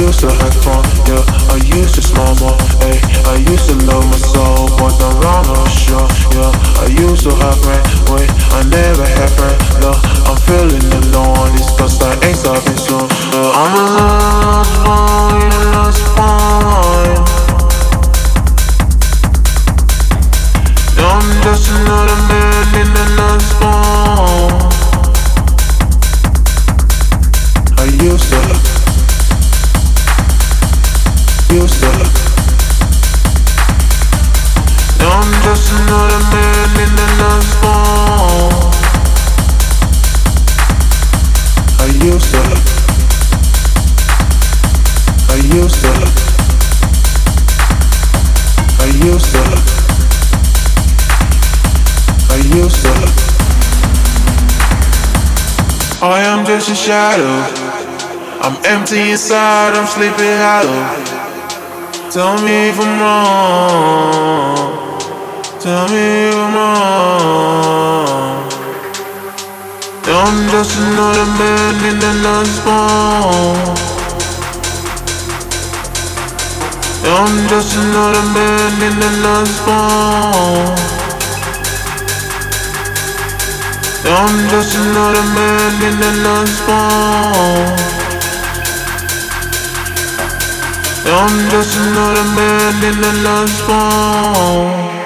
used to have fun, yeah. I used to smile more, hey. I used to love myself, but I'm wrong, sure, yeah. I used to have friends, wait. I never had. I'm feeling alone, it's cause I spawn. shadow. I'm empty inside, I'm sleeping hollow. Tell me if I'm wrong. Tell me if I'm wrong. I'm just another man in the last spawn. I'm just another man in the last spawn. I'm just another man in the last spawn. I'm just another man in the last spawn.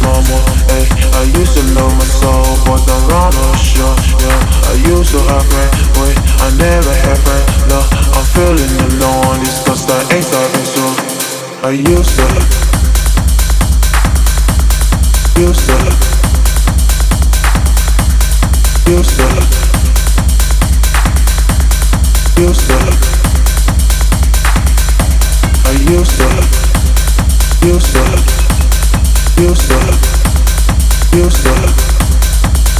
To more, ayy. I used to love my soul, but the wrong no sure, yeah. I used to have rain, wait, I never had rain, no. I'm feeling alone, I ain't stopping soon. I used to, used to, used to, used to, I used to, used to